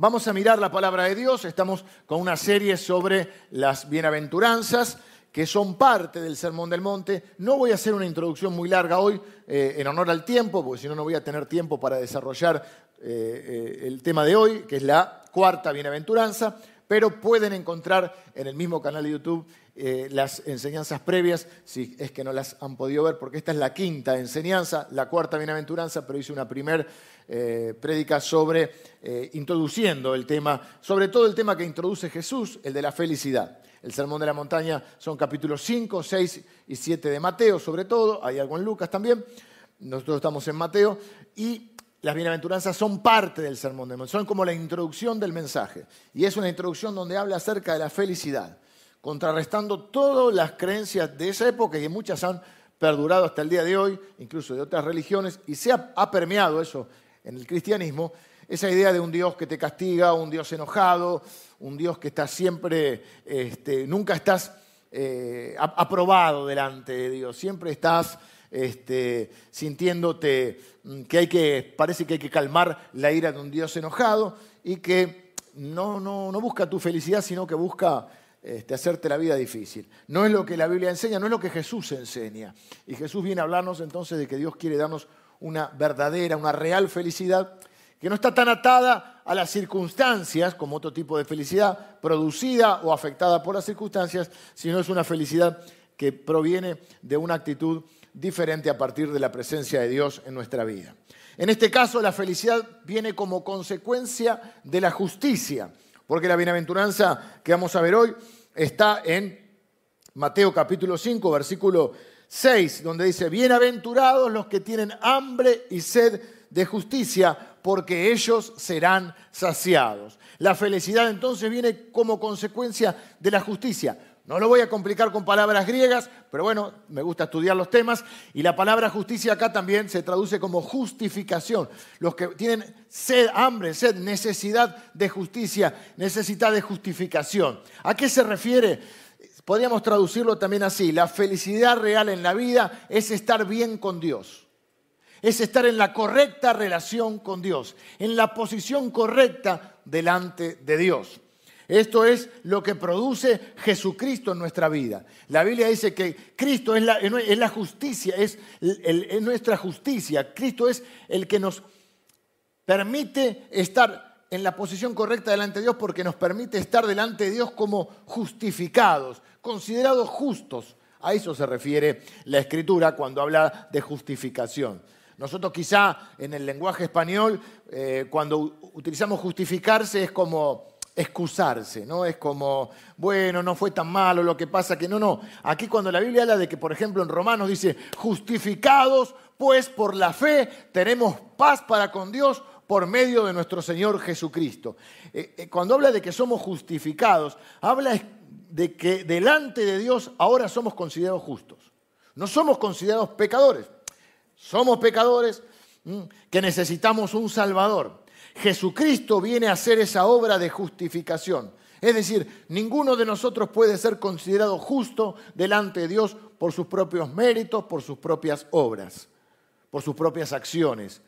Vamos a mirar la palabra de Dios. Estamos con una serie sobre las bienaventuranzas que son parte del Sermón del Monte. No voy a hacer una introducción muy larga hoy eh, en honor al tiempo, porque si no, no voy a tener tiempo para desarrollar eh, eh, el tema de hoy, que es la cuarta bienaventuranza, pero pueden encontrar en el mismo canal de YouTube las enseñanzas previas, si es que no las han podido ver, porque esta es la quinta enseñanza, la cuarta bienaventuranza, pero hice una primer prédica sobre, introduciendo el tema, sobre todo el tema que introduce Jesús, el de la felicidad. El Sermón de la Montaña son capítulos 5, 6 y 7 de Mateo, sobre todo, hay algo en Lucas también, nosotros estamos en Mateo, y las bienaventuranzas son parte del Sermón de Montaña, son como la introducción del mensaje, y es una introducción donde habla acerca de la felicidad, contrarrestando todas las creencias de esa época y muchas han perdurado hasta el día de hoy, incluso de otras religiones, y se ha permeado eso en el cristianismo, esa idea de un Dios que te castiga, un Dios enojado, un Dios que está siempre, este, nunca estás eh, aprobado delante de Dios, siempre estás este, sintiéndote mm, que hay que, parece que hay que calmar la ira de un Dios enojado y que no, no, no busca tu felicidad, sino que busca este, hacerte la vida difícil. No es lo que la Biblia enseña, no es lo que Jesús enseña. Y Jesús viene a hablarnos entonces de que Dios quiere darnos una verdadera, una real felicidad que no está tan atada a las circunstancias como otro tipo de felicidad producida o afectada por las circunstancias, sino es una felicidad que proviene de una actitud diferente a partir de la presencia de Dios en nuestra vida. En este caso, la felicidad viene como consecuencia de la justicia, porque la bienaventuranza que vamos a ver hoy está en Mateo capítulo 5, versículo 6, donde dice, bienaventurados los que tienen hambre y sed de justicia, porque ellos serán saciados. La felicidad entonces viene como consecuencia de la justicia. No lo voy a complicar con palabras griegas, pero bueno, me gusta estudiar los temas. Y la palabra justicia acá también se traduce como justificación. Los que tienen sed, hambre, sed, necesidad de justicia, necesidad de justificación. ¿A qué se refiere? Podríamos traducirlo también así. La felicidad real en la vida es estar bien con Dios es estar en la correcta relación con Dios, en la posición correcta delante de Dios. Esto es lo que produce Jesucristo en nuestra vida. La Biblia dice que Cristo es la, justicia, es, es nuestra justicia. Cristo es el que nos permite estar en la posición correcta delante de Dios porque nos permite estar delante de Dios como justificados, considerados justos. A eso se refiere la Escritura cuando habla de justificación. Nosotros quizá en el lenguaje español, eh, cuando utilizamos justificarse es como excusarse, ¿no? Es como, bueno, no fue tan malo lo que pasa que no, no. Aquí cuando la Biblia habla de que, por ejemplo, en Romanos dice, justificados pues por la fe tenemos paz para con Dios por medio de nuestro Señor Jesucristo. Eh, eh, cuando habla de que somos justificados, habla de que delante de Dios ahora somos considerados justos. No somos considerados pecadores. Somos pecadores que necesitamos un Salvador. Jesucristo viene a hacer esa obra de justificación. Es decir, ninguno de nosotros puede ser considerado justo delante de Dios por sus propios méritos, por sus propias obras, por sus propias acciones.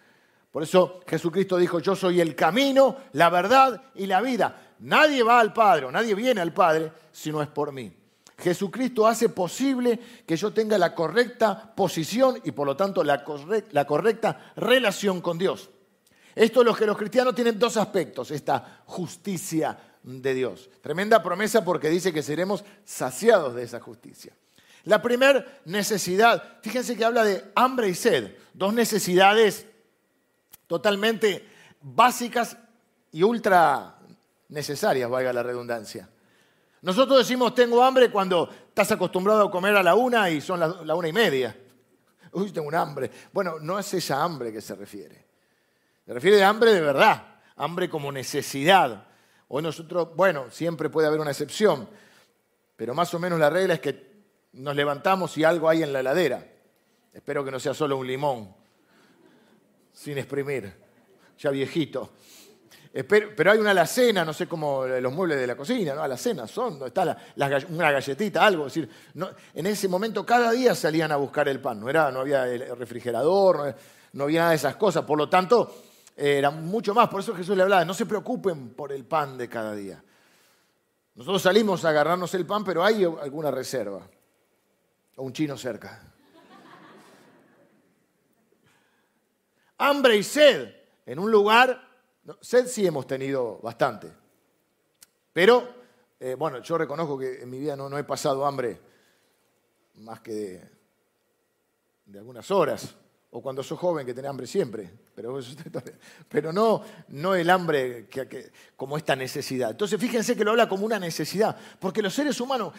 Por eso Jesucristo dijo, yo soy el camino, la verdad y la vida. Nadie va al Padre, nadie viene al Padre si no es por mí. Jesucristo hace posible que yo tenga la correcta posición y por lo tanto la, correcta relación con Dios. Esto es lo que los cristianos tienen dos aspectos, esta justicia de Dios. Tremenda promesa porque dice que seremos saciados de esa justicia. La primera necesidad, fíjense que habla de hambre y sed, dos necesidades totalmente básicas y ultra necesarias, valga la redundancia. Nosotros decimos tengo hambre cuando estás acostumbrado a comer a la una y son la, una y media. Uy, tengo un hambre. Bueno, no es esa hambre que se refiere. Se refiere a hambre de verdad, hambre como necesidad. Hoy nosotros, bueno, siempre puede haber una excepción, pero más o menos la regla es que nos levantamos y algo hay en la heladera. Espero que no sea solo un limón, sin exprimir, ya viejito. Pero hay una alacena, no sé cómo los muebles de la cocina, ¿no? Alacena son, está una galletita, algo. decir, en ese momento cada día salían a buscar el pan, no, era, no había el refrigerador, no, había nada de esas cosas. Por lo tanto, era mucho más. Por eso Jesús le hablaba, no se preocupen por el pan de cada día. Nosotros salimos a agarrarnos el pan, pero hay alguna reserva. O un chino cerca. Hambre y sed en un lugar, sed sí hemos tenido bastante. Pero, eh, bueno, yo reconozco que en mi vida no, he pasado hambre más que de, algunas horas o cuando sos joven que tenés hambre siempre, pero, pero no, no el hambre que, como esta necesidad. Entonces fíjense que lo habla como una necesidad, porque los seres humanos,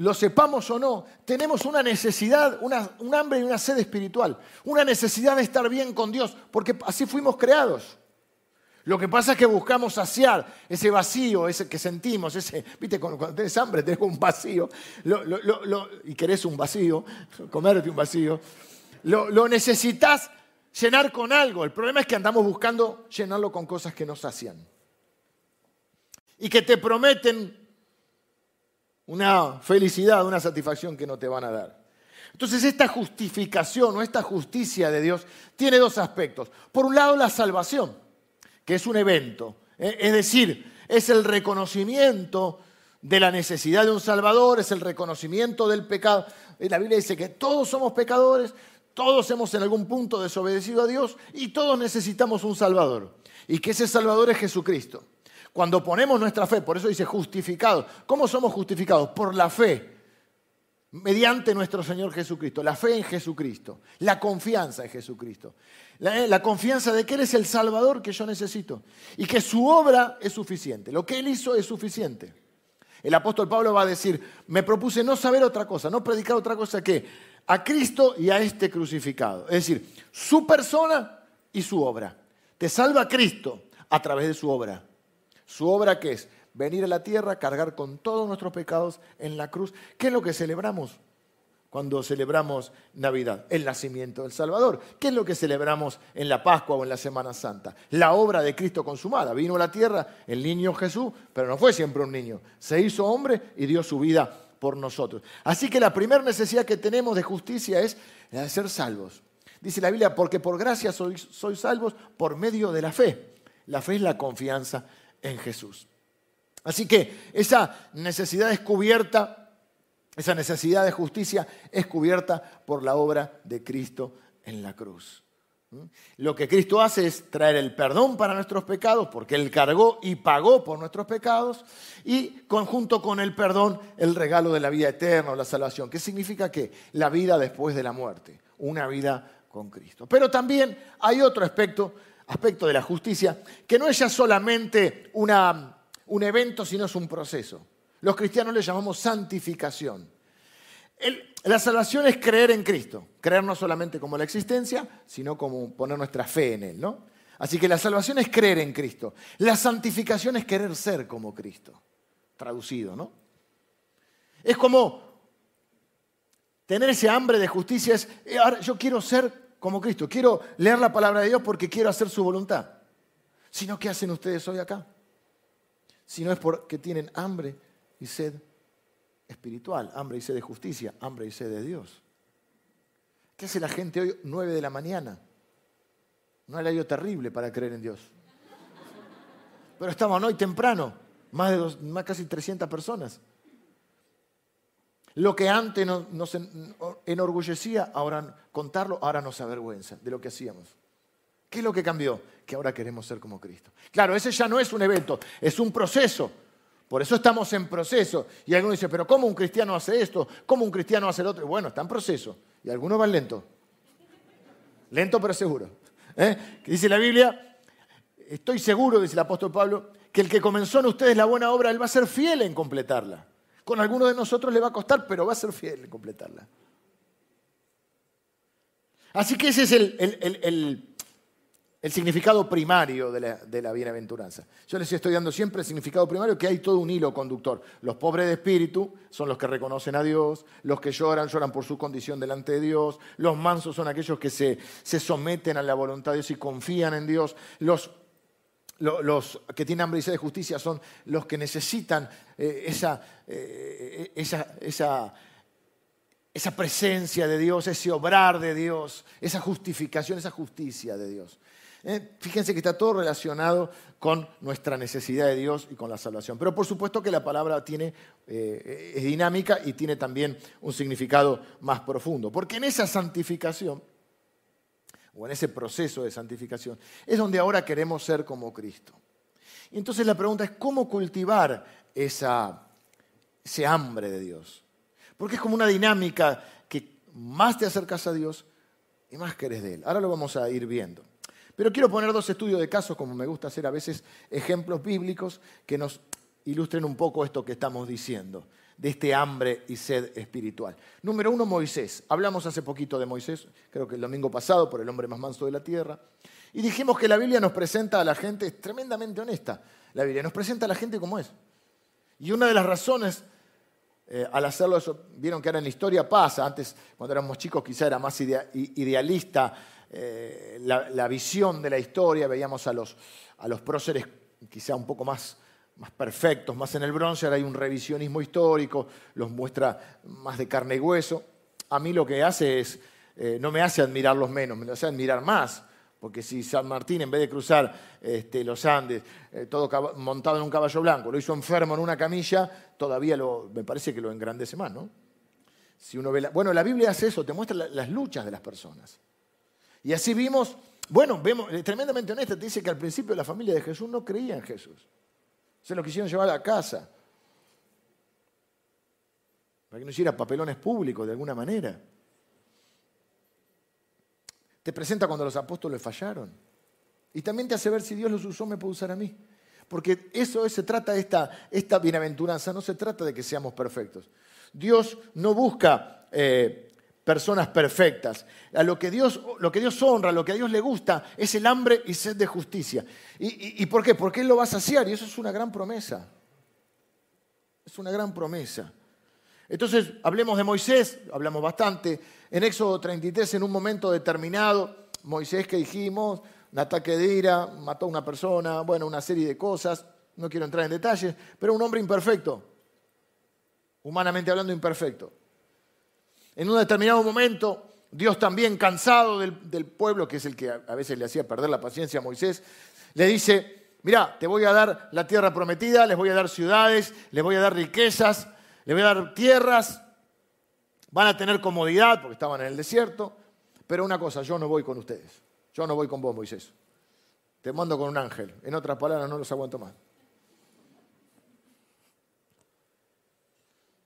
lo sepamos o no, tenemos una necesidad, una, un hambre y una sed espiritual, una necesidad de estar bien con Dios, porque así fuimos creados. Lo que pasa es que buscamos saciar ese vacío, ese que sentimos, ese, viste, cuando, tenés hambre tenés un vacío, y querés un vacío, comerte un vacío lo, necesitas llenar con algo. El problema es que andamos buscando llenarlo con cosas que nos sacian. Y que te prometen una felicidad, una satisfacción que no te van a dar. Entonces esta justificación o esta justicia de Dios tiene dos aspectos. Por un lado la salvación, que es un evento. ¿eh? Es decir, es el reconocimiento de la necesidad de un Salvador, es el reconocimiento del pecado. La Biblia dice que todos somos pecadores, todos hemos en algún punto desobedecido a Dios y todos necesitamos un Salvador. Y que ese Salvador es Jesucristo. Cuando ponemos nuestra fe, por eso dice justificado. ¿Cómo somos justificados? Por la fe, mediante nuestro Señor Jesucristo. La fe en Jesucristo, la confianza en Jesucristo. La, la, confianza de que Él es el Salvador que yo necesito y que su obra es suficiente. Lo que Él hizo es suficiente. El apóstol Pablo va a decir, me propuse no saber otra cosa, no predicar otra cosa que a Cristo y a este crucificado. Es decir, su persona y su obra. Te salva Cristo a través de su obra. ¿Su obra qué es? Venir a la tierra, cargar con todos nuestros pecados en la cruz. ¿Qué es lo que celebramos cuando celebramos Navidad? El nacimiento del Salvador. ¿Qué es lo que celebramos en la Pascua o en la Semana Santa? La obra de Cristo consumada. Vino a la tierra el niño Jesús, pero no fue siempre un niño. Se hizo hombre y dio su vida por nosotros. Así que la primera necesidad que tenemos de justicia es la de ser salvos. Dice la Biblia, porque por gracia sois, sois salvos por medio de la fe. La fe es la confianza en Jesús. Así que esa necesidad es cubierta, esa necesidad de justicia es cubierta por la obra de Cristo en la cruz. ¿Mm? Lo que Cristo hace es traer el perdón para nuestros pecados, porque Él cargó y pagó por nuestros pecados, y conjunto con el perdón, el regalo de la vida eterna la salvación. ¿Qué significa que La vida después de la muerte, una vida con Cristo. Pero también hay otro aspecto, aspecto de la justicia, que no es ya solamente una, un evento, sino es un proceso. Los cristianos le llamamos santificación la salvación es creer en Cristo, creer no solamente como la existencia, sino como poner nuestra fe en Él, ¿no? Así que la salvación es creer en Cristo. La santificación es querer ser como Cristo, traducido, ¿no? Es como tener ese hambre de justicia, es, eh, yo quiero ser como Cristo, quiero leer la palabra de Dios porque quiero hacer su voluntad. Si no, ¿qué hacen ustedes hoy acá? Si no es porque tienen hambre y sed espiritual, hambre y sed de justicia, hambre y sed de Dios. ¿Qué hace la gente hoy 9 de la mañana? No hay algo terrible para creer en Dios. Pero estaban hoy temprano, más de dos, más casi 300 personas. Lo que antes nos, enorgullecía, ahora contarlo, ahora nos avergüenza de lo que hacíamos. ¿Qué es lo que cambió? Que ahora queremos ser como Cristo. Claro, ese ya no es un evento, es un proceso. Por eso estamos en proceso. Y algunos dicen, pero ¿cómo un cristiano hace esto? ¿Cómo un cristiano hace lo otro? bueno, está en proceso. Y algunos van lento. Lento pero seguro. ¿Eh? Dice la Biblia, estoy seguro, dice el apóstol Pablo, que el que comenzó en ustedes la buena obra, él va a ser fiel en completarla. Con algunos de nosotros le va a costar, pero va a ser fiel en completarla. Así que ese es el, el el significado primario de la, bienaventuranza. Yo les estoy dando siempre el significado primario que hay todo un hilo conductor. Los pobres de espíritu son los que reconocen a Dios, los que lloran, lloran por su condición delante de Dios, los mansos son aquellos que se, someten a la voluntad de Dios y confían en Dios, los, que tienen hambre y sed de justicia son los que necesitan eh, esa, eh, esa, presencia de Dios, ese obrar de Dios, esa justificación, esa justicia de Dios. ¿eh? Fíjense que está todo relacionado con nuestra necesidad de Dios y con la salvación. Pero por supuesto que la palabra tiene, es dinámica y tiene también un significado más profundo. Porque en esa santificación, o en ese proceso de santificación, es donde ahora queremos ser como Cristo. Y entonces la pregunta es, ¿cómo cultivar esa, ese hambre de Dios? Porque es como una dinámica que más te acercas a Dios y más querés de Él. Ahora lo vamos a ir viendo. Pero quiero poner dos estudios de casos, como me gusta hacer a veces, ejemplos bíblicos que nos ilustren un poco esto que estamos diciendo, de este hambre y sed espiritual. Número uno, Moisés. Hablamos hace poquito de Moisés, creo que el domingo pasado, por el hombre más manso de la tierra. Y dijimos que la Biblia nos presenta a la gente, es tremendamente honesta, la Biblia nos presenta a la gente como es. Y una de las razones eh, al hacerlo eso, vieron que ahora en la historia pasa, antes cuando éramos chicos quizá era más idealista eh, la, visión de la historia, veíamos a los, a los próceres quizá un poco más, más perfectos, más en el bronce, ahora hay un revisionismo histórico, los muestra más de carne y hueso. A mí lo que hace es, eh, no me hace admirarlos menos, me hace admirar más. Porque si San Martín, en vez de cruzar este, los Andes, eh, todo montado en un caballo blanco, lo hizo enfermo en una camilla, todavía lo, me parece que lo engrandece más, ¿no? Si uno ve bueno, la Biblia hace eso, te muestra las luchas de las personas. Y así vimos, bueno, vemos, tremendamente honesta, te dice que al principio la familia de Jesús no creía en Jesús. Se lo quisieron llevar a casa. Para que no hiciera papelones públicos de alguna manera. Te presenta cuando los apóstoles fallaron. Y también te hace ver si Dios los usó, me puede usar a mí. Porque eso se trata de esta, esta bienaventuranza, no se trata de que seamos perfectos. Dios no busca eh, personas perfectas. A lo que, Dios, lo que Dios honra, lo que a Dios le gusta, es el hambre y sed de justicia. ¿Y, por qué? Porque Él lo va a saciar y eso es una gran promesa. Es una gran promesa. Entonces, hablemos de Moisés, hablamos bastante. En Éxodo 33, en un momento determinado, Moisés que dijimos, un ataque de ira, mató a una persona, bueno, una serie de cosas, no quiero entrar en detalles, pero un hombre imperfecto, humanamente hablando imperfecto. En un determinado momento, Dios también cansado del, pueblo, que es el que a veces le hacía perder la paciencia a Moisés, le dice, mira, te voy a dar la tierra prometida, les voy a dar ciudades, les voy a dar riquezas, les voy a dar tierras, van a tener comodidad porque estaban en el desierto, pero una cosa, yo no voy con ustedes, yo no voy con vos, Moisés. Te mando con un ángel. En otras palabras, no los aguanto más.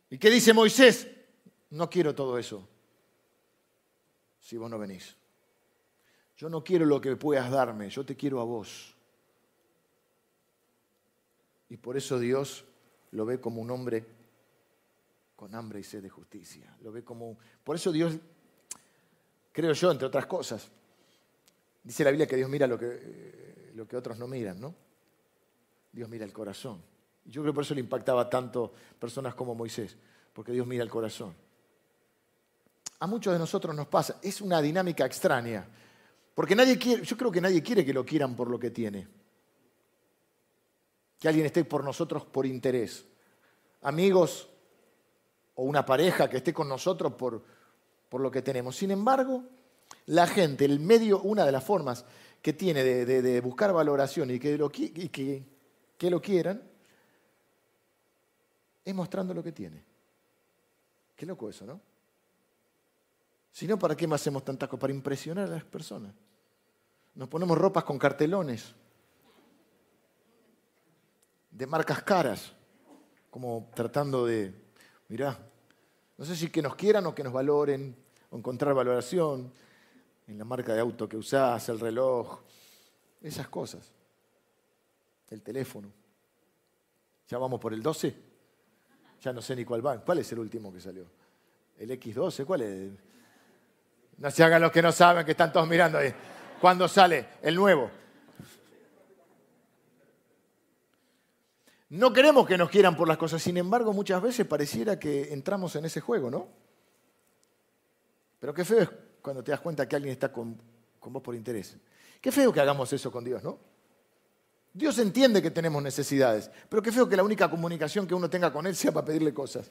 ¿Y qué dice Moisés? No quiero todo eso si vos no venís. Yo no quiero lo que puedas darme, yo te quiero a vos. Y por eso Dios lo ve como un hombre con hambre y sed de justicia. Lo ve como por eso Dios creo yo entre otras cosas. Dice la Biblia que Dios mira lo que, eh, lo que otros no miran, ¿no? Dios mira el corazón. Yo creo que por eso le impactaba tanto personas como Moisés, porque Dios mira el corazón a muchos de nosotros nos pasa. Es una dinámica extraña. Porque nadie quiere, yo creo que nadie quiere que lo quieran por lo que tiene. Que alguien esté por nosotros por interés. Amigos o una pareja que esté con nosotros por, por lo que tenemos. Sin embargo, la gente, el medio, una de las formas que tiene de, buscar valoración y, que lo, y que, que lo quieran, es mostrando lo que tiene. Qué loco eso, ¿no? Si no, ¿para qué más hacemos tantas cosas? Para impresionar a las personas. Nos ponemos ropas con cartelones de marcas caras, como tratando de, mirá, no sé si que nos quieran o que nos valoren, o encontrar valoración en la marca de auto que usás, el reloj, esas cosas, el teléfono. Ya vamos por el 12, ya no sé ni cuál va. ¿Cuál es el último que salió? ¿El X12? ¿Cuál es? No se hagan los que no saben, que están todos mirando ahí. ¿Cuándo sale el nuevo? No queremos que nos quieran por las cosas, sin embargo, muchas veces pareciera que entramos en ese juego, ¿no? Pero qué feo es cuando te das cuenta que alguien está con, con vos por interés. Qué feo que hagamos eso con Dios, ¿no? Dios entiende que tenemos necesidades, pero qué feo que la única comunicación que uno tenga con Él sea para pedirle cosas.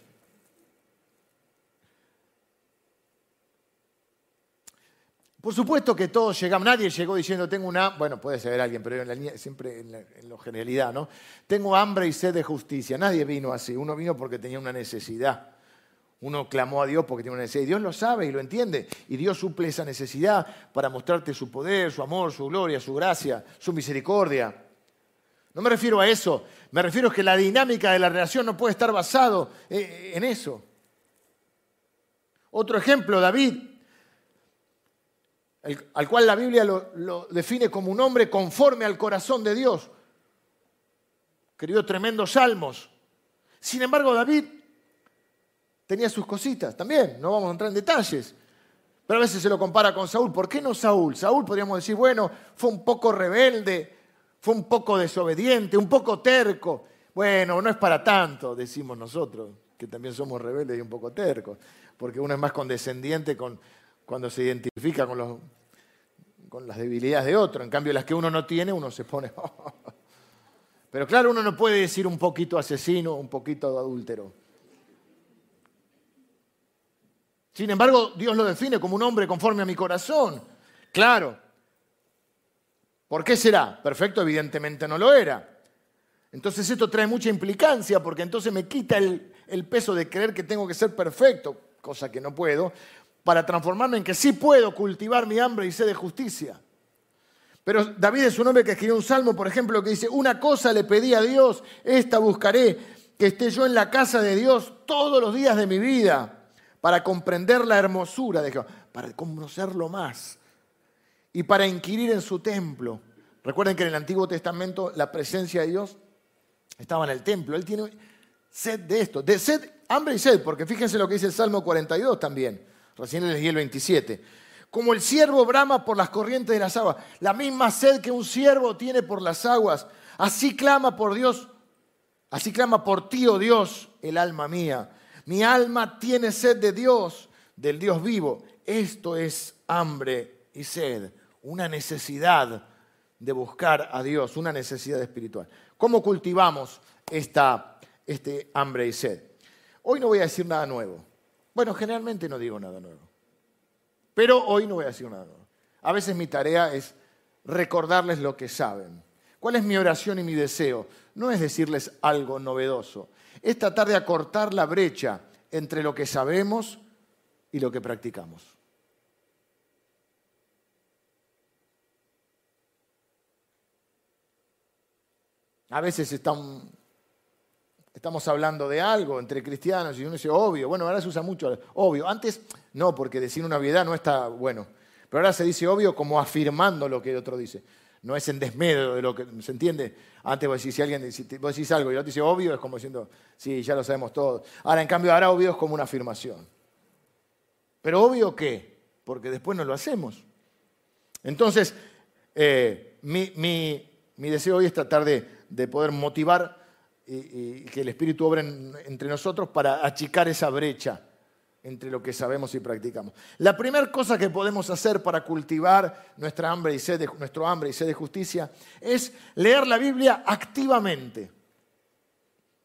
Por supuesto que todos llegamos, nadie llegó diciendo tengo una, bueno, puede ser alguien, pero en la, siempre en la, en generalidad, ¿no? Tengo hambre y sed de justicia. Nadie vino así, uno vino porque tenía una necesidad. Uno clamó a Dios porque tiene una necesidad. Y Dios lo sabe y lo entiende. Y Dios suple esa necesidad para mostrarte su poder, su amor, su gloria, su gracia, su misericordia. No me refiero a eso. Me refiero a que la dinámica de la relación no puede estar basado eh, en eso. Otro ejemplo, David, al cual la Biblia lo, define como un hombre conforme al corazón de Dios. Escribió tremendos salmos. Sin embargo, David tenía sus cositas también, no vamos a entrar en detalles. Pero a veces se lo compara con Saúl. ¿Por qué no Saúl? Saúl podríamos decir, bueno, fue un poco rebelde, fue un poco desobediente, un poco terco. Bueno, no es para tanto, decimos nosotros, que también somos rebeldes y un poco tercos, porque uno es más condescendiente con, cuando se identifica con, los, con las debilidades de otro. En cambio, las que uno no tiene, uno se pone... Pero claro, uno no puede decir un poquito asesino, un poquito adúltero. Sin embargo, Dios lo define como un hombre conforme a mi corazón. Claro. ¿Por qué será? Perfecto, evidentemente no lo era. Entonces esto trae mucha implicancia porque entonces me quita el, el, peso de creer que tengo que ser perfecto, cosa que no puedo, para transformarme en que sí puedo cultivar mi hambre y sed de justicia. Pero David es un hombre que escribió un salmo, por ejemplo, que dice, una cosa le pedí a Dios, esta buscaré, que esté yo en la casa de Dios todos los días de mi vida para comprender la hermosura de Jehová, para conocerlo más y para inquirir en su templo. Recuerden que en el Antiguo Testamento la presencia de Dios estaba en el templo. Él tiene sed de esto, de sed, hambre y sed, porque fíjense lo que dice el Salmo 42 también. Recién di el 27. Como el siervo brama por las corrientes de las aguas, la misma sed que un siervo tiene por las aguas, así clama por Dios, así clama por ti, oh Dios, el alma mía. Mi alma tiene sed de Dios, del Dios vivo. Esto es hambre y sed, una necesidad de buscar a Dios, una necesidad espiritual. ¿Cómo cultivamos esta este hambre y sed? Hoy no voy a decir nada nuevo. Bueno, generalmente no digo nada nuevo. Pero hoy no voy a decir nada nuevo. A veces mi tarea es recordarles lo que saben. ¿Cuál es mi oración y mi deseo? No es decirles algo novedoso, es tratar de acortar la brecha entre lo que sabemos y lo que practicamos. A veces estamos hablando de algo entre cristianos y uno dice, obvio, bueno, ahora se usa mucho, obvio. Antes no, porque decir una obviedad no está bueno. Pero ahora se dice obvio como afirmando lo que el otro dice no es en desmedro de lo que, ¿se entiende? Antes vos decís, si alguien vos decís algo y otro dice obvio, es como diciendo, sí, ya lo sabemos todos. Ahora, en cambio, ahora obvio es como una afirmación. Pero obvio qué? Porque después no lo hacemos. Entonces, eh, mi, deseo hoy es tratar de, poder motivar y, que el Espíritu obre entre nosotros para achicar esa brecha entre lo que sabemos y practicamos. La primera cosa que podemos hacer para cultivar nuestra nuestro hambre y sed de justicia es leer la Biblia activamente.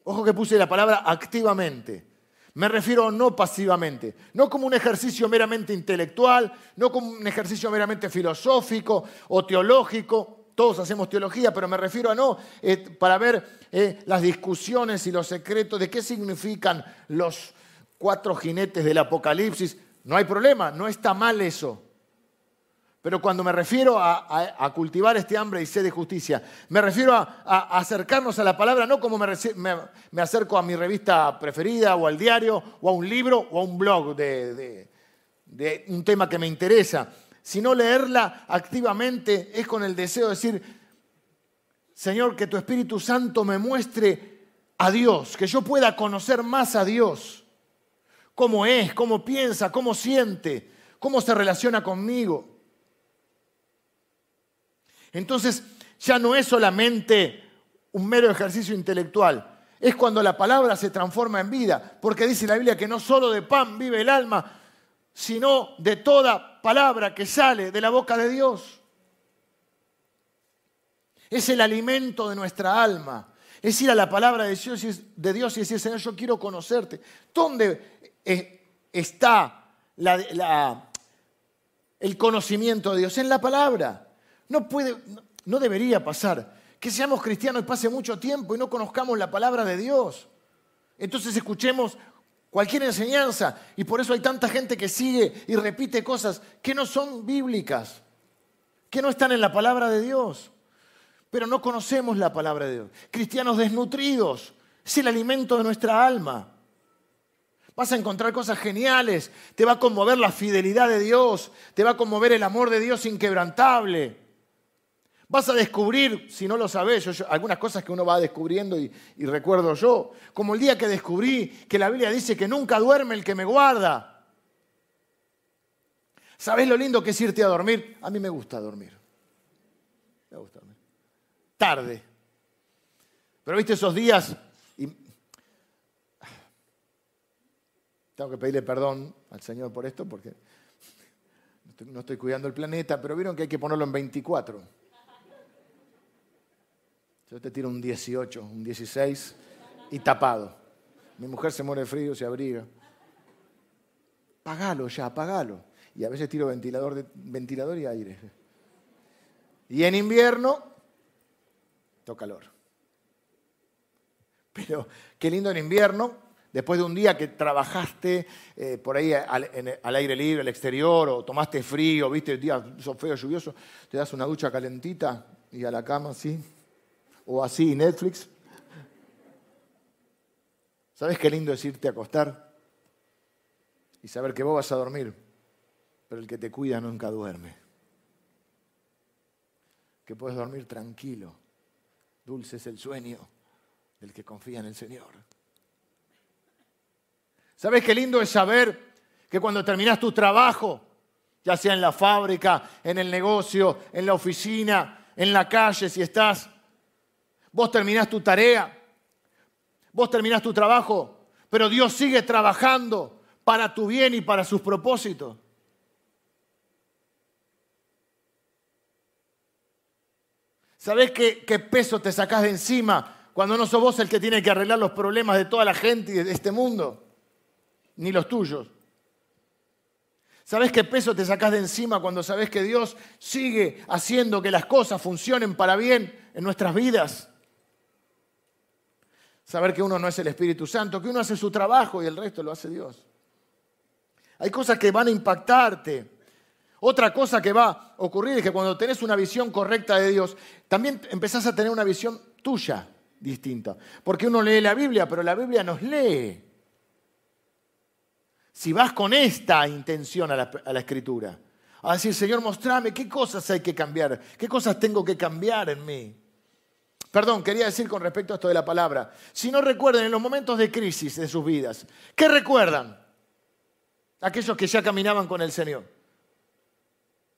Ojo que puse la palabra activamente. Me refiero no pasivamente, no como un ejercicio meramente intelectual, no como un ejercicio meramente filosófico o teológico. Todos hacemos teología, pero me refiero a no eh, para ver eh, las discusiones y los secretos de qué significan los, cuatro jinetes del Apocalipsis, no hay problema, no está mal eso. Pero cuando me refiero a, cultivar este hambre y sed de justicia, me refiero a, acercarnos a la palabra no como me, acerco a mi revista preferida o al diario o a un libro o a un blog de, de un tema que me interesa, sino leerla activamente es con el deseo de decir, Señor, que tu Espíritu Santo me muestre a Dios, que yo pueda conocer más a Dios. Cómo es, cómo piensa, cómo siente, cómo se relaciona conmigo. Entonces ya no es solamente un mero ejercicio intelectual, es cuando la palabra se transforma en vida, porque dice la Biblia que no solo de pan vive el alma, sino de toda palabra que sale de la boca de Dios. Es el alimento de nuestra alma. Es ir a la palabra de Dios, de Dios y decir, Señor, yo quiero conocerte. ¿Dónde está la, el conocimiento de Dios? En la palabra. No, puede, no debería pasar que seamos cristianos y pase mucho tiempo y no conozcamos la palabra de Dios. Entonces escuchemos cualquier enseñanza y por eso hay tanta gente que sigue y repite cosas que no son bíblicas, que no están en la palabra de Dios. Pero no conocemos la palabra de Dios. Cristianos desnutridos, es el alimento de nuestra alma. Vas a encontrar cosas geniales, te va a conmover la fidelidad de Dios, te va a conmover el amor de Dios inquebrantable. Vas a descubrir, si no lo sabes, algunas cosas que uno va descubriendo y, y recuerdo yo, como el día que descubrí que la Biblia dice que nunca duerme el que me guarda. ¿Sabes lo lindo que es irte a dormir? A mí me gusta dormir. Me gusta dormir. Tarde. Pero viste esos días y tengo que pedirle perdón al Señor por esto porque no estoy cuidando el planeta, pero vieron que hay que ponerlo en 24. Yo te tiro un 18, un 16 y tapado. Mi mujer se muere de frío, se abriga. Pagalo ya, pagalo. Y a veces tiro ventilador, ventilador y aire. Y en invierno, toca calor. Pero qué lindo en invierno, después de un día que trabajaste eh, por ahí al, al, aire libre, al exterior, o tomaste frío, viste, el día feo, lluvioso, te das una ducha calentita y a la cama, sí o así Netflix. ¿Sabes qué lindo es irte a acostar y saber que vos vas a dormir, pero el que te cuida nunca duerme? Que puedes dormir tranquilo. Dulce es el sueño del que confía en el Señor. ¿Sabes qué lindo es saber que cuando terminas tu trabajo, ya sea en la fábrica, en el negocio, en la oficina, en la calle, si estás Vos terminás tu tarea, vos terminás tu trabajo, pero Dios sigue trabajando para tu bien y para sus propósitos. ¿Sabés qué, peso te sacás de encima cuando no sos vos el que tiene que arreglar los problemas de toda la gente y de este mundo? Ni los tuyos. ¿Sabés qué peso te sacás de encima cuando sabés que Dios sigue haciendo que las cosas funcionen para bien en nuestras vidas? Saber que uno no es el Espíritu Santo, que uno hace su trabajo y el resto lo hace Dios. Hay cosas que van a impactarte. Otra cosa que va a ocurrir es que cuando tenés una visión correcta de Dios, también empezás a tener una visión tuya distinta. Porque uno lee la Biblia, pero la Biblia nos lee. Si vas con esta intención a la, a la escritura, a decir, Señor, mostrame qué cosas hay que cambiar, qué cosas tengo que cambiar en mí. Perdón, quería decir con respecto a esto de la palabra. Si no recuerdan en los momentos de crisis de sus vidas, ¿qué recuerdan? Aquellos que ya caminaban con el Señor.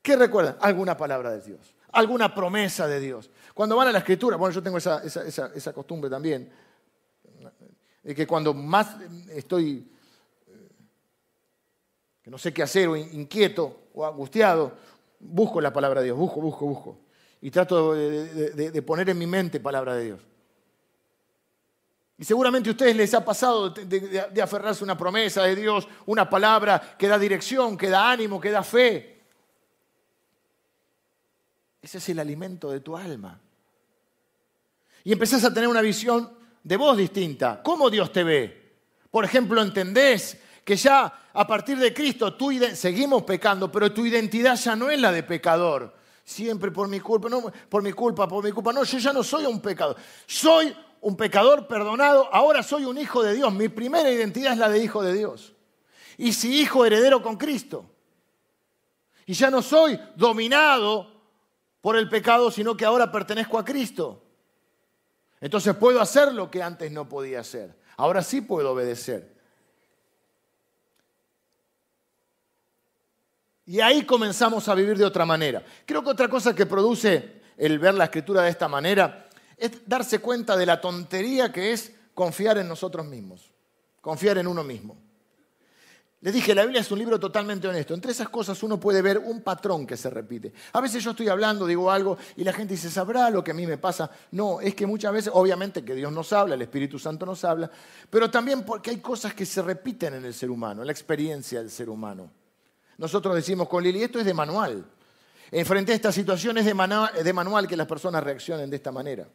¿Qué recuerdan? Alguna palabra de Dios, alguna promesa de Dios. Cuando van a la escritura, bueno, yo tengo esa, esa costumbre también, de que cuando más estoy, que no sé qué hacer o inquieto o angustiado, busco la palabra de Dios, busco, busco, busco y trato de, poner en mi mente palabra de Dios. Y seguramente a ustedes les ha pasado de, aferrarse a una promesa de Dios, una palabra que da dirección, que da ánimo, que da fe. Ese es el alimento de tu alma. Y empezás a tener una visión de vos distinta. ¿Cómo Dios te ve? Por ejemplo, entendés que ya a partir de Cristo tú seguimos pecando, pero tu identidad ya no es la de pecador siempre por mi culpa, por mi culpa, por mi culpa. No, yo ya no soy un pecador. Soy un pecador perdonado, ahora soy un hijo de Dios. Mi primera identidad es la de hijo de Dios. Y si hijo heredero con Cristo. Y ya no soy dominado por el pecado, sino que ahora pertenezco a Cristo. Entonces puedo hacer lo que antes no podía hacer. Ahora sí puedo obedecer. Y ahí comenzamos a vivir de otra manera. Creo que otra cosa que produce el ver la escritura de esta manera es darse cuenta de la tontería que es confiar en nosotros mismos, confiar en uno mismo. Les dije, la Biblia es un libro totalmente honesto. Entre esas cosas uno puede ver un patrón que se repite. A veces yo estoy hablando, digo algo y la gente dice, ¿sabrá lo que a mí me pasa? No, es que muchas veces, obviamente que Dios nos habla, el Espíritu Santo nos habla, pero también porque hay cosas que se repiten en el ser humano, en la experiencia del ser humano. Nosotros decimos con Lili, esto es de manual. En frente a estas situaciones de, de manual que las personas reaccionen de esta manera.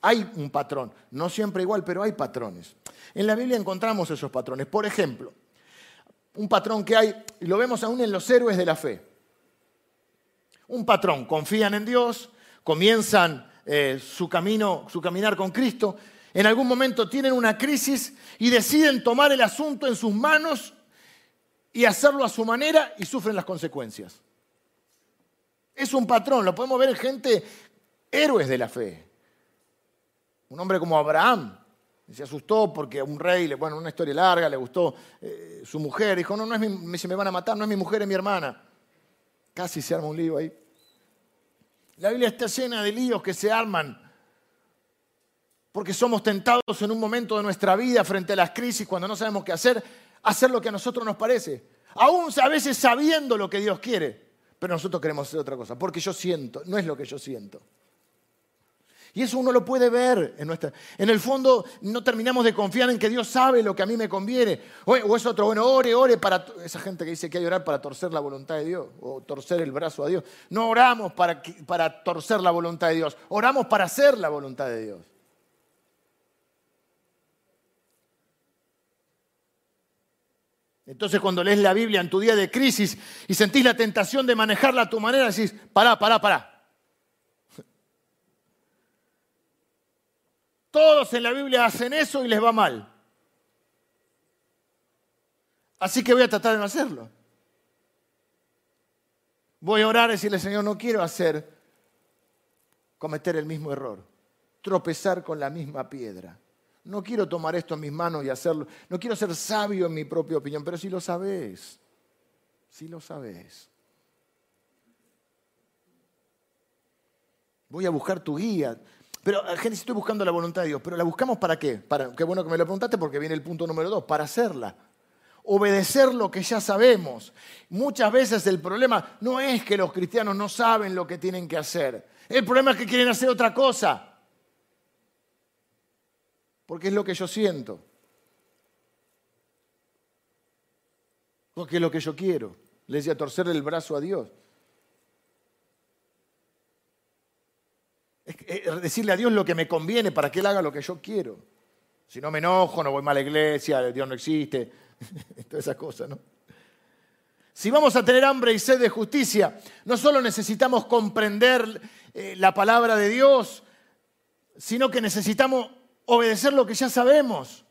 Hay un patrón, no siempre igual, pero hay patrones. En la Biblia encontramos esos patrones. Por ejemplo, un patrón que hay, y lo vemos aún en los héroes de la fe. Un patrón, confían en Dios, comienzan eh, su camino, su caminar con Cristo, en algún momento tienen una crisis y deciden tomar el asunto en sus manos y hacerlo a su manera y sufren las consecuencias. Es un patrón, lo podemos ver en gente héroes de la fe. Un hombre como Abraham se asustó porque a un rey, bueno, una historia larga, le gustó eh, su mujer. Dijo, no, no es mi, se me van a matar, no es mi mujer, es mi hermana. Casi se arma un lío ahí. La Biblia está llena de líos que se arman porque somos tentados en un momento de nuestra vida frente a las crisis, cuando no sabemos qué hacer, hacer lo que a nosotros nos parece. Aún a veces sabiendo lo que Dios quiere, pero nosotros queremos hacer otra cosa, porque yo siento, no es lo que yo siento. Y eso uno lo puede ver en nuestra... En el fondo no terminamos de confiar en que Dios sabe lo que a mí me conviene. O, es otro, bueno, ore, ore para... Esa gente que dice que hay que orar para torcer la voluntad de Dios o torcer el brazo a Dios. No oramos para, para torcer la voluntad de Dios, oramos para hacer la voluntad de Dios. Entonces cuando lees la Biblia en tu día de crisis y sentís la tentación de manejarla a tu manera, decís, pará, pará, pará. Todos en la Biblia hacen eso y les va mal. Así que voy a tratar de no hacerlo. Voy a orar y decirle, Señor, no quiero hacer, cometer el mismo error, tropezar con la misma piedra. No quiero tomar esto en mis manos y hacerlo. No quiero ser sabio en mi propia opinión, pero si lo sabes, si lo sabes. Voy a buscar tu guía. Pero, gente, estoy buscando la voluntad de Dios. ¿Pero la buscamos para qué? Para, qué bueno que me lo preguntaste porque viene el punto número dos. Para hacerla. Obedecer lo que ya sabemos. Muchas veces el problema no es que los cristianos no saben lo que tienen que hacer. El problema es que quieren hacer otra cosa. Porque es lo que yo siento. Porque es lo que yo quiero. Le decía torcerle el brazo a Dios. Es decirle a Dios lo que me conviene para que Él haga lo que yo quiero. Si no me enojo, no voy mal a la iglesia, Dios no existe, todas esas cosas, ¿no? Si vamos a tener hambre y sed de justicia, no solo necesitamos comprender eh, la palabra de Dios, sino que necesitamos obedecer lo que ya sabemos.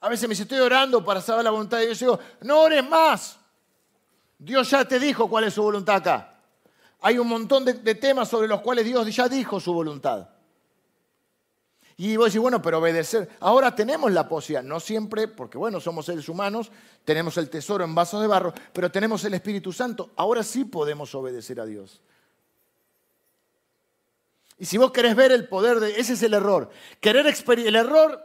A veces me estoy orando para saber la voluntad de Dios. Yo digo, no ores más. Dios ya te dijo cuál es su voluntad acá. Hay un montón de, temas sobre los cuales Dios ya dijo su voluntad. Y vos decís, bueno, pero obedecer. Ahora tenemos la posibilidad, no siempre, porque bueno, somos seres humanos, tenemos el tesoro en vasos de barro, pero tenemos el Espíritu Santo. Ahora sí podemos obedecer a Dios. Y si vos querés ver el poder de... Ese es el error. Querer el error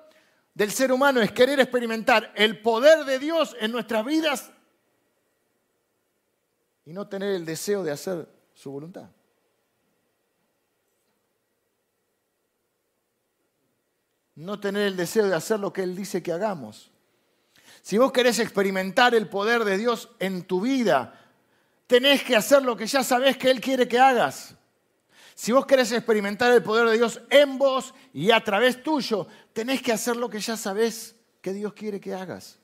del ser humano es querer experimentar el poder de Dios en nuestras vidas y no tener el deseo de hacer su voluntad. No tener el deseo de hacer lo que Él dice que hagamos. Si vos querés experimentar el poder de Dios en tu vida, tenés que hacer lo que ya sabés que Él quiere que hagas. Si vos querés experimentar el poder de Dios en vos y a través tuyo, tenés que hacer lo que ya sabés que Dios quiere que hagas.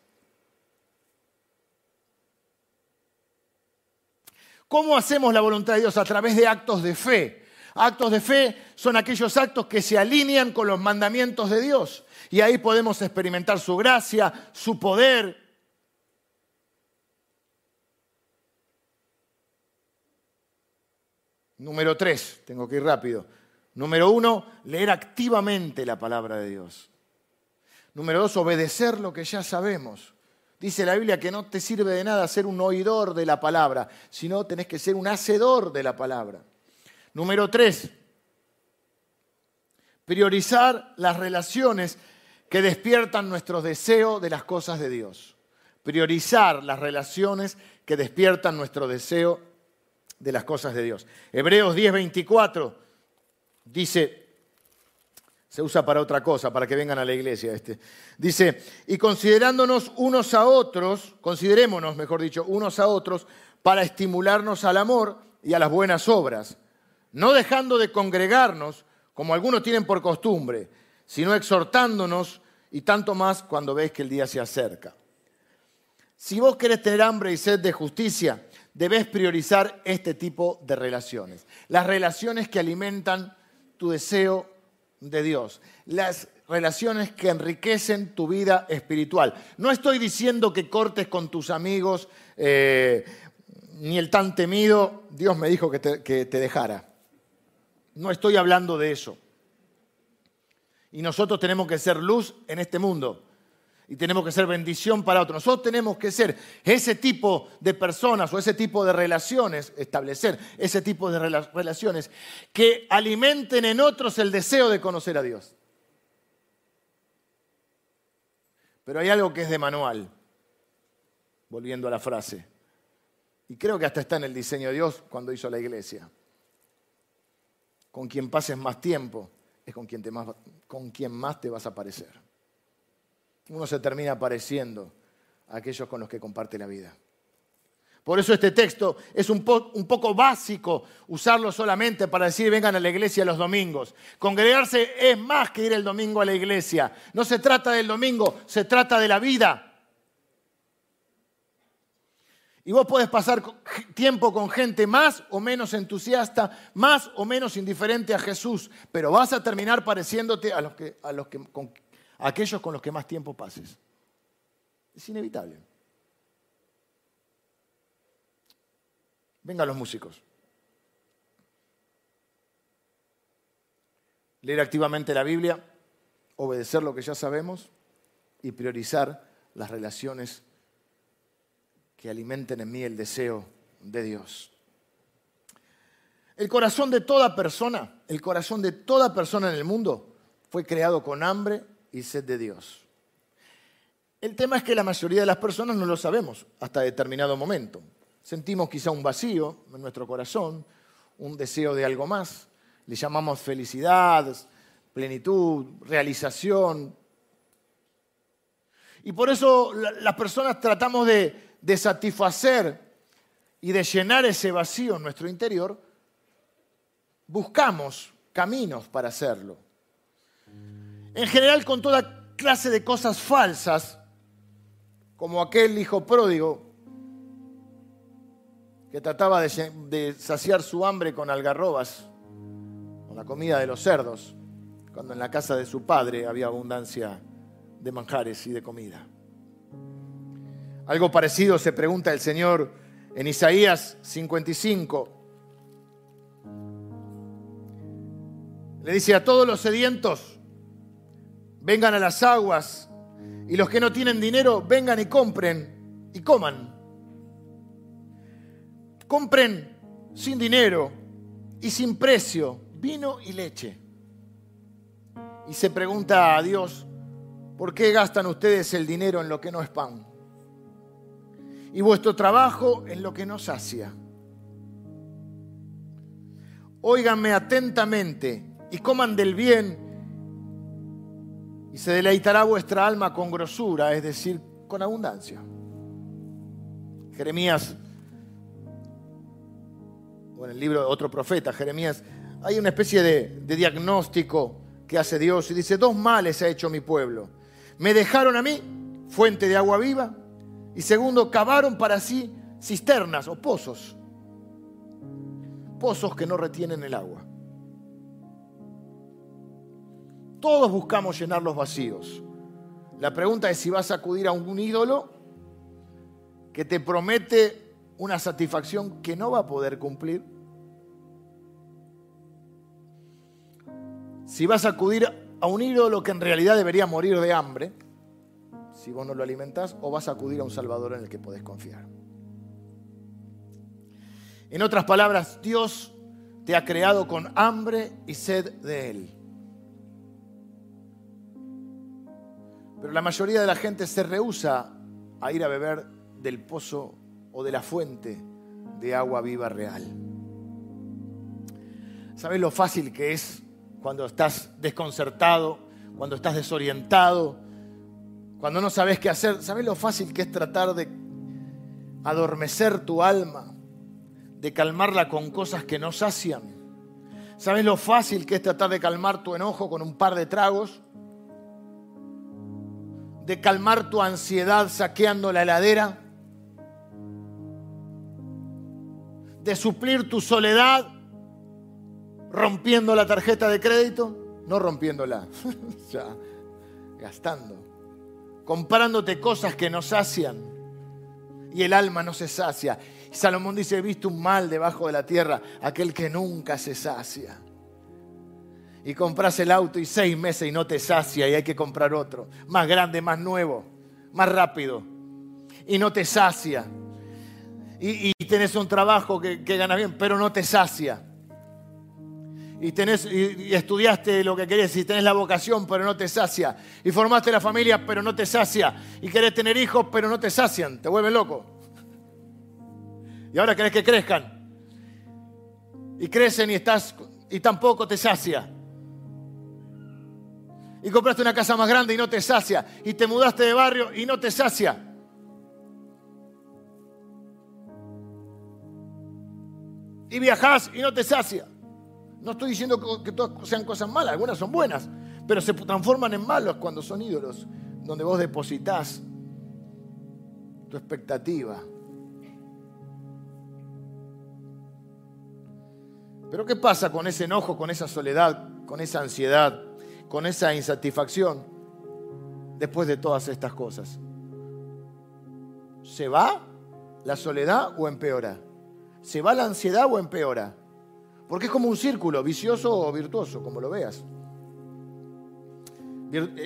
¿Cómo hacemos la voluntad de Dios? A través de actos de fe. Actos de fe son aquellos actos que se alinean con los mandamientos de Dios. Y ahí podemos experimentar su gracia, su poder, Número tres, tengo que ir rápido. Número uno, leer activamente la palabra de Dios. Número dos, obedecer lo que ya sabemos. Dice la Biblia que no te sirve de nada ser un oidor de la palabra, sino tenés que ser un hacedor de la palabra. Número tres, priorizar las relaciones que despiertan nuestro deseo de las cosas de Dios. Priorizar las relaciones que despiertan nuestro deseo de las cosas de Dios. Hebreos 10:24 dice, Se usa para otra cosa, para que vengan a la iglesia este. Dice, y considerándonos unos a otros, considerémonos, mejor dicho, unos a otros, para estimularnos al amor y a las buenas obras, no dejando de congregarnos, como algunos tienen por costumbre, sino exhortándonos y tanto más cuando veis que el día se acerca. Si vos querés tener hambre y sed de justicia, debes priorizar este tipo de relaciones. Las relaciones que alimentan tu deseo de Dios. Las relaciones que enriquecen tu vida espiritual. No estoy diciendo que cortes con tus amigos, eh, ni el tan temido, Dios me dijo que te dejara. No estoy hablando de eso. Y nosotros tenemos que ser luz en este mundo y tenemos que ser bendición para otros. Nosotros tenemos que ser ese tipo de personas o ese tipo de relaciones, establecer ese tipo de relaciones que alimenten en otros el deseo de conocer a Dios. Pero hay algo que es de manual, volviendo a la frase, y creo que hasta está en el diseño de Dios cuando hizo la iglesia. Con quien pases más tiempo es con quien, más, con quien más te vas a parecer uno se termina pareciendo a aquellos con los que comparte la vida. Por eso este texto es un, poco básico usarlo solamente para decir vengan a la iglesia los domingos. Congregarse es más que ir el domingo a la iglesia. No se trata del domingo, se trata de la vida. Y vos podés pasar tiempo con gente más o menos entusiasta, más o menos indiferente a Jesús, pero vas a terminar pareciéndote a los que, a los que, aquellos con los que más tiempo pases. Es inevitable. Vengan los músicos. Leer activamente la Biblia, obedecer lo que ya sabemos y priorizar las relaciones que alimenten en mí el deseo de Dios. El corazón de toda persona, el corazón de toda persona en el mundo fue creado con hambre y sed de Dios. El tema es que la mayoría de las personas no lo sabemos hasta determinado momento. Sentimos quizá un vacío en nuestro corazón, un deseo de algo más. Le llamamos felicidad, plenitud, realización. Y por eso las personas tratamos de, de satisfacer y de llenar ese vacío en nuestro interior. Buscamos caminos para hacerlo en general con toda clase de cosas falsas, como aquel hijo pródigo que trataba de, saciar su hambre con algarrobas, con la comida de los cerdos, cuando en la casa de su padre había abundancia de manjares y de comida. Algo parecido se pregunta el Señor en Isaías 55. Le dice a todos los sedientos, vengan a las aguas y los que no tienen dinero vengan y compren y coman. Compren sin dinero y sin precio vino y leche. Y se pregunta a Dios, ¿por qué gastan ustedes el dinero en lo que no es pan? Y vuestro trabajo en lo que no sacia. Óiganme atentamente y coman del bien y se deleitará vuestra alma con grosura, es decir, con abundancia. Jeremías, o en el libro de otro profeta, Jeremías, hay una especie de, de diagnóstico que hace Dios y dice, dos males ha hecho mi pueblo. Me dejaron a mí fuente de agua viva y segundo, cavaron para sí cisternas o pozos, pozos que no retienen el agua. Todos buscamos llenar los vacíos. La pregunta es si vas a acudir a un ídolo que te promete una satisfacción que no va a poder cumplir. Si vas a acudir a un ídolo que en realidad debería morir de hambre, si vos no lo alimentás, o vas a acudir a un Salvador en el que podés confiar. En otras palabras, Dios te ha creado con hambre y sed de Él. Pero la mayoría de la gente se rehúsa a ir a beber del pozo o de la fuente de agua viva real. ¿Sabes lo fácil que es cuando estás desconcertado, cuando estás desorientado, cuando no sabes qué hacer. ¿Sabes lo fácil que es tratar de adormecer tu alma, de calmarla con cosas que no sacian? ¿Sabes lo fácil que es tratar de calmar tu enojo con un par de tragos? ¿De calmar tu ansiedad saqueando la heladera? ¿De suplir tu soledad rompiendo la tarjeta de crédito? No rompiéndola, ya, gastando. Comprándote cosas que no sacian y el alma no se sacia. Salomón dice, he visto un mal debajo de la tierra, aquel que nunca se sacia. Y compras el auto y seis meses y no te sacia y hay que comprar otro, más grande, más nuevo, más rápido. Y no te sacia. Y, tenés un trabajo que, que ganas bien, pero no te sacia. Y, tenés, y, estudiaste lo que querías y tenés la vocación, pero no te sacia. Y formaste la familia, pero no te sacia. Y querés tener hijos, pero no te sacian. Te vuelven loco. Y ahora querés que crezcan. Y crecen y estás y tampoco te sacia. Y compraste una casa más grande y no te sacia. Y te mudaste de barrio y no te sacia. Y viajás y no te sacia. No estoy diciendo que todas sean cosas malas, algunas son buenas, pero se transforman en malos cuando son ídolos, donde vos depositas tu expectativa. Pero ¿qué pasa con ese enojo, con esa soledad, con esa ansiedad, con esa insatisfacción después de todas estas cosas? ¿Se va la soledad o empeora? ¿Se va la ansiedad o empeora? Porque es como un círculo, vicioso o virtuoso, como lo veas.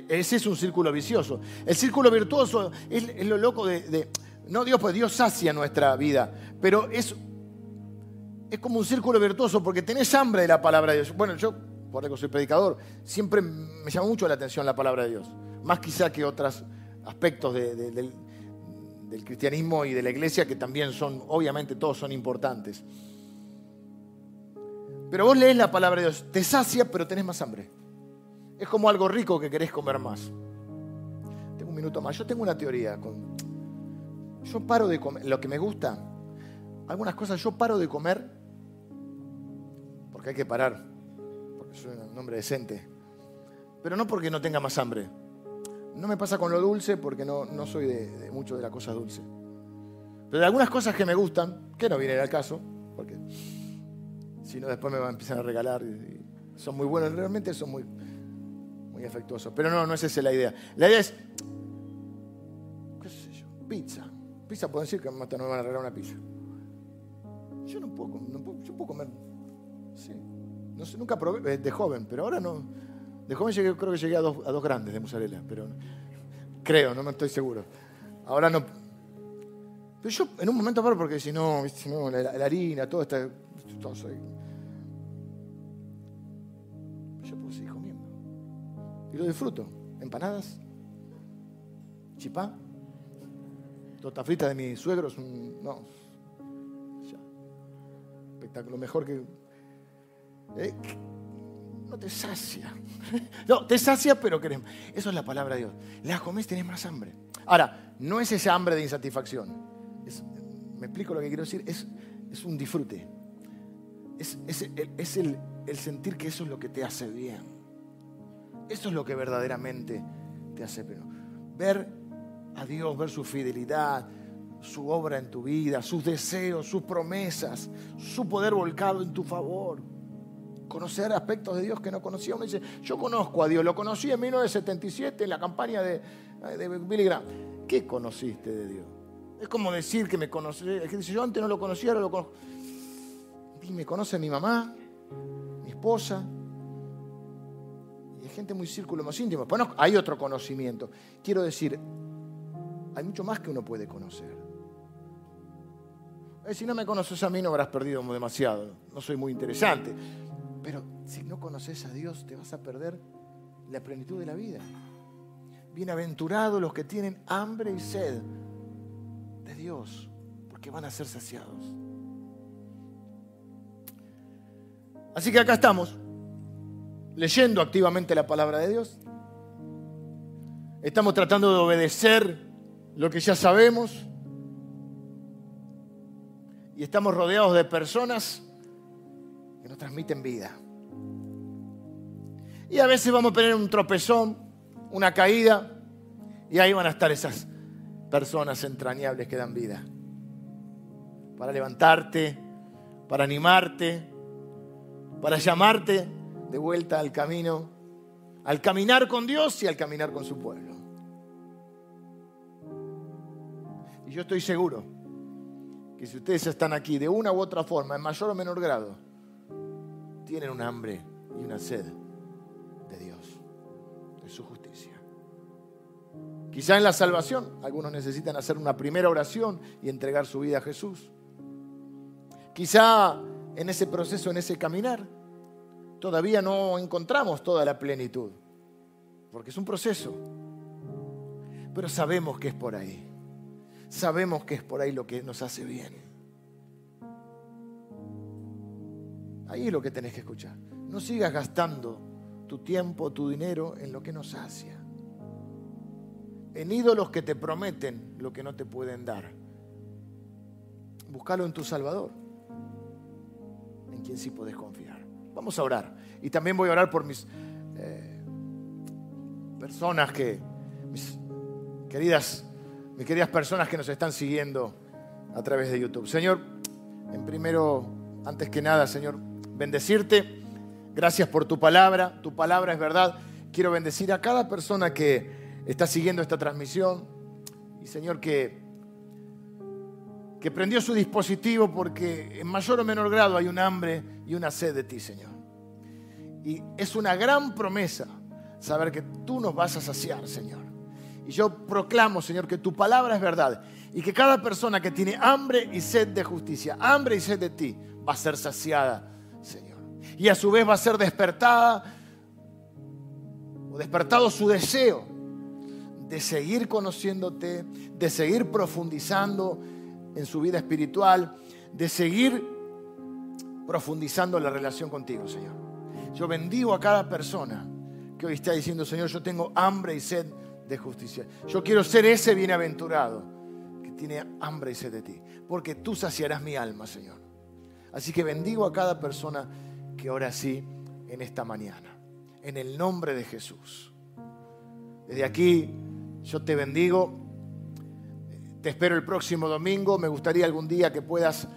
Ese es un círculo vicioso. El círculo virtuoso es, lo loco de, de, No Dios, pues Dios sacia nuestra vida, pero es es como un círculo virtuoso porque tenés hambre de la palabra de Dios. Bueno, yo, por algo soy predicador, siempre me llama mucho la atención la palabra de Dios. Más quizá que otros aspectos del, cristianismo y de la iglesia que también son, obviamente todos son importantes. Pero vos lees la palabra de Dios, te sacia, pero tenés más hambre. Es como algo rico que querés comer más. Tengo un minuto más. Yo tengo una teoría. Yo paro de comer, lo que me gusta, algunas cosas yo paro de comer porque hay que parar, soy un hombre decente. Pero no porque no tenga más hambre. No me pasa con lo dulce porque no, no soy de, mucho de las cosas dulces. Pero de algunas cosas que me gustan, que no vienen al caso, porque si no después me van a empezar a regalar. Y, son muy buenos, realmente son muy, muy afectuosos. Pero no, no es esa la idea. La idea es, qué sé yo, pizza. Pizza puedo decir que no me van a regalar una pizza. Yo no puedo, no yo puedo comer Sí. No sé, nunca probé, eh, de joven, pero ahora no. De joven llegué, creo que llegué a dos, a dos grandes de mozzarella, pero creo, no me estoy seguro. Ahora no. Pero yo en un momento porque si no, la, harina, todo está. Todo soy. Yo puedo seguir comiendo. Y lo disfruto. Empanadas, chipá, torta frita de mis suegros, no. Ya. Espectáculo mejor que ¿Eh? no te sacia. No, te sacia, pero queremos. Eso es la palabra de Dios. La comés, tenés más hambre. Ahora, no es esa hambre de insatisfacción. me explico lo que quiero decir. Es, es un disfrute. Es, el, sentir que eso es lo que te hace bien. Eso es lo que verdaderamente te hace bien. Ver a Dios, ver su fidelidad, su obra en tu vida, sus deseos, sus promesas, su poder volcado en tu favor conocer aspectos de Dios que no conocía. Uno dice, yo conozco a Dios, lo conocí en 1977 en la campaña de, de Billy Graham. ¿Qué conociste de Dios? Es como decir que me conocí, que dice, yo antes no lo conocía, ahora lo conozco. Y me conoce mi mamá, mi esposa, y hay gente muy círculo más íntimo. Bueno, hay otro conocimiento. Quiero decir, hay mucho más que uno puede conocer. Eh, si no me conoces a mí no habrás perdido demasiado, no soy muy interesante. Pero si no conoces a Dios, te vas a perder la plenitud de la vida. Bienaventurados los que tienen hambre y sed de Dios, porque van a ser saciados. Así que acá estamos. leyendo activamente la palabra de Dios. Estamos tratando de obedecer lo que ya sabemos. Y estamos rodeados de personas que nos transmiten vida. Y a veces vamos a tener un tropezón, una caída, y ahí van a estar esas personas entrañables que dan vida. Para levantarte, para animarte, para llamarte de vuelta al camino, al caminar con Dios y al caminar con su pueblo. Y yo estoy seguro que si ustedes están aquí de una u otra forma, en mayor o menor grado, tienen un hambre y una sed de Dios, de su justicia. Quizá en la salvación, algunos necesitan hacer una primera oración y entregar su vida a Jesús. Quizá en ese proceso, en ese caminar, todavía no encontramos toda la plenitud, porque es un proceso. Pero sabemos que es por ahí. Sabemos que es por ahí lo que nos hace bien. Ahí es lo que tenés que escuchar. No sigas gastando tu tiempo, tu dinero en lo que nos sacia. En ídolos que te prometen lo que no te pueden dar. Búscalo en tu Salvador, en quien sí puedes confiar. Vamos a orar. Y también voy a orar por mis eh, personas que, mis queridas, mis queridas personas que nos están siguiendo a través de YouTube. Señor, en primero, antes que nada, Señor, bendecirte. Gracias por tu palabra. Tu palabra es verdad. Quiero bendecir a cada persona que está siguiendo esta transmisión. Y Señor, que, que prendió su dispositivo porque en mayor o menor grado hay un hambre y una sed de ti, Señor. Y es una gran promesa saber que tú nos vas a saciar, Señor. Y yo proclamo, Señor, que tu palabra es verdad y que cada persona que tiene hambre y sed de justicia, hambre y sed de ti, va a ser saciada y a su vez va a ser despertada o despertado su deseo de seguir conociéndote, de seguir profundizando en su vida espiritual, de seguir profundizando la relación contigo, Señor. Yo bendigo a cada persona que hoy está diciendo, Señor, yo tengo hambre y sed de justicia. Yo quiero ser ese bienaventurado que tiene hambre y sed de ti, porque tú saciarás mi alma, Señor. Así que bendigo a cada persona que ahora sí en esta mañana. En el nombre de Jesús. Desde aquí yo te bendigo. Te espero el próximo domingo. Me gustaría algún día que puedas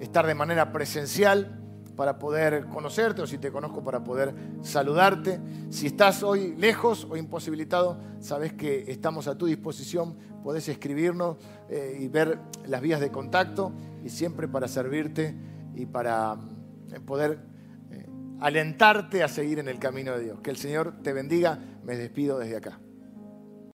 estar de manera presencial para poder conocerte o si te conozco para poder saludarte. Si estás hoy lejos o imposibilitado, sabes que estamos a tu disposición. Podés escribirnos eh, y ver las vías de contacto y siempre para servirte y para eh, poder alentarte a seguir en el camino de Dios. Que el Señor te bendiga. Me despido desde acá.